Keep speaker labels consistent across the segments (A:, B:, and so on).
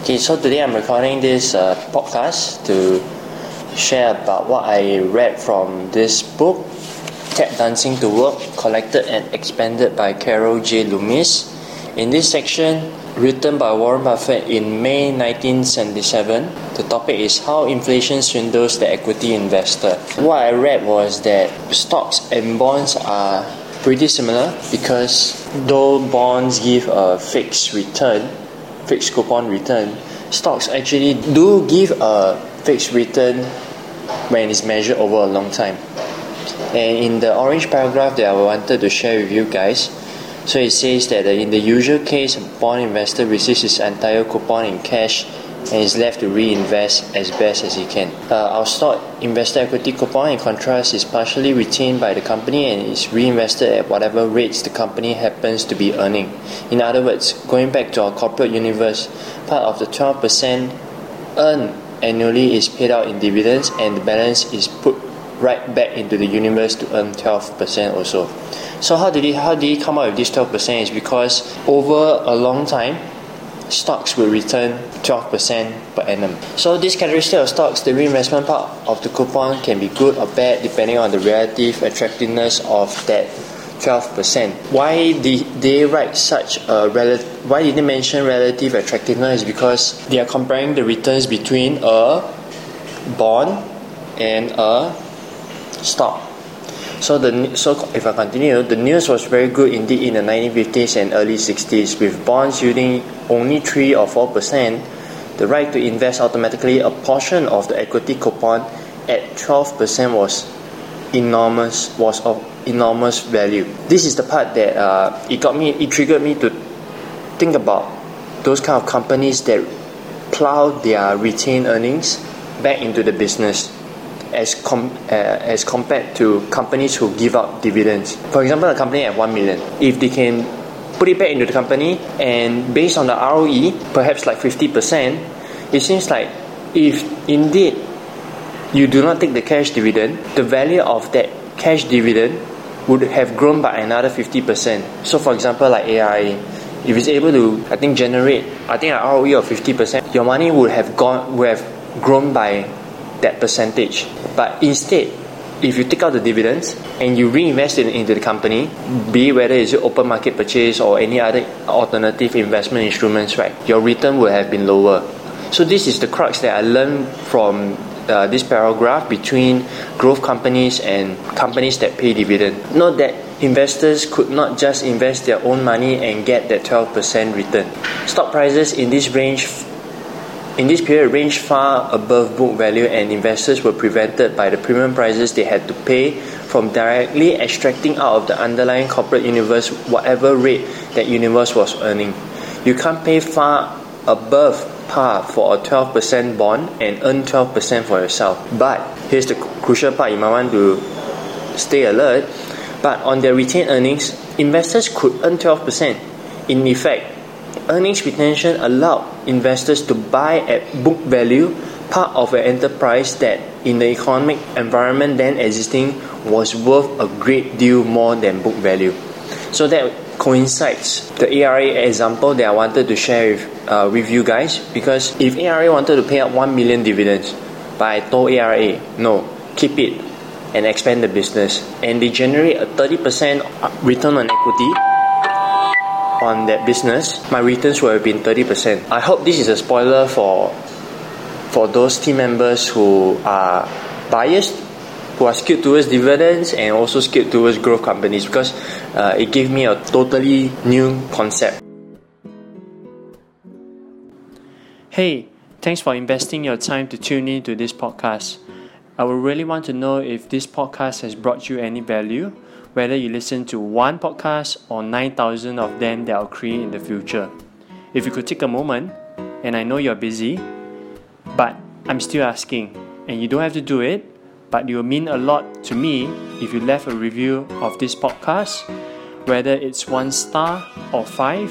A: Okay, so today I'm recording this uh, podcast to share about what I read from this book, Tap Dancing to Work, collected and expanded by Carol J. Loomis. In this section, written by Warren Buffett in May 1977, the topic is How Inflation Swindles the Equity Investor. What I read was that stocks and bonds are pretty similar because though bonds give a fixed return, fixed coupon return, stocks actually do give a fixed return when it's measured over a long time. And in the orange paragraph that I wanted to share with you guys, so it says that in the usual case, a bond investor receives his entire coupon in cash and is left to reinvest as best as he can. Uh, our stock investor equity coupon, in contrast, is partially retained by the company and is reinvested at whatever rates the company happens to be earning. In other words, going back to our corporate universe, part of the 12% earned annually is paid out in dividends and the balance is put right back into the universe to earn 12% or So So how did he how did he come up with this 12% is because over a long time stocks will return 12% per annum. So this characteristic of stocks, the reinvestment part of the coupon can be good or bad depending on the relative attractiveness of that 12%. Why did they write such a relative why did they mention relative attractiveness because they are comparing the returns between a bond and a stock. So the so if I continue, the news was very good indeed in the 1950s and early 60s, with bonds yielding only three or four percent. The right to invest automatically a portion of the equity coupon at 12 percent was enormous was of enormous value. This is the part that uh, it got me it triggered me to think about those kind of companies that plow their retained earnings back into the business as com- uh, as compared to companies who give out dividends. For example, a company at one million, if they can put it back into the company and based on the ROE, perhaps like fifty percent, it seems like if indeed you do not take the cash dividend, the value of that cash dividend would have grown by another 50%. So, for example, like AIA, if it's able to, I think, generate, I think, an ROE of 50%, your money would have gone, would have grown by that percentage. But instead, if you take out the dividends and you reinvest it into the company, be whether it's open market purchase or any other alternative investment instruments, right, your return would have been lower. So this is the crux that I learned from uh, this paragraph between growth companies and companies that pay dividend. Note that investors could not just invest their own money and get that 12% return. Stock prices in this range in this period range far above book value and investors were prevented by the premium prices they had to pay from directly extracting out of the underlying corporate universe whatever rate that universe was earning. You can't pay far above par for a 12% bond and earn 12% for yourself. But here's the crucial part you might want to stay alert. But on their retained earnings, investors could earn 12%. In effect, earnings retention allowed investors to buy at book value part of an enterprise that in the economic environment then existing was worth a great deal more than book value. So that coincides the AIA example that I wanted to share with, uh, with you guys because if AIA wanted to pay out 1 million dividends, but I told AIA, no, keep it and expand the business, and they generate a 30% return on equity on that business, my returns would have been 30%. I hope this is a spoiler for for those team members who are biased, who are skewed towards dividends and also skewed towards growth companies because uh, it gave me a totally new concept.
B: Hey, thanks for investing your time to tune in to this podcast. I would really want to know if this podcast has brought you any value whether you listen to one podcast or 9,000 of them that I'll create in the future. If you could take a moment, and I know you're busy, but I'm still asking, and you don't have to do it, but it will mean a lot to me if you left a review of this podcast, whether it's one star or five,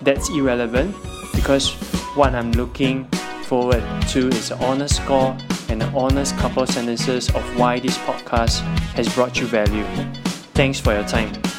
B: that's irrelevant because what I'm looking forward to is an honest score and an honest couple sentences of why this podcast has brought you value. Thanks for your time.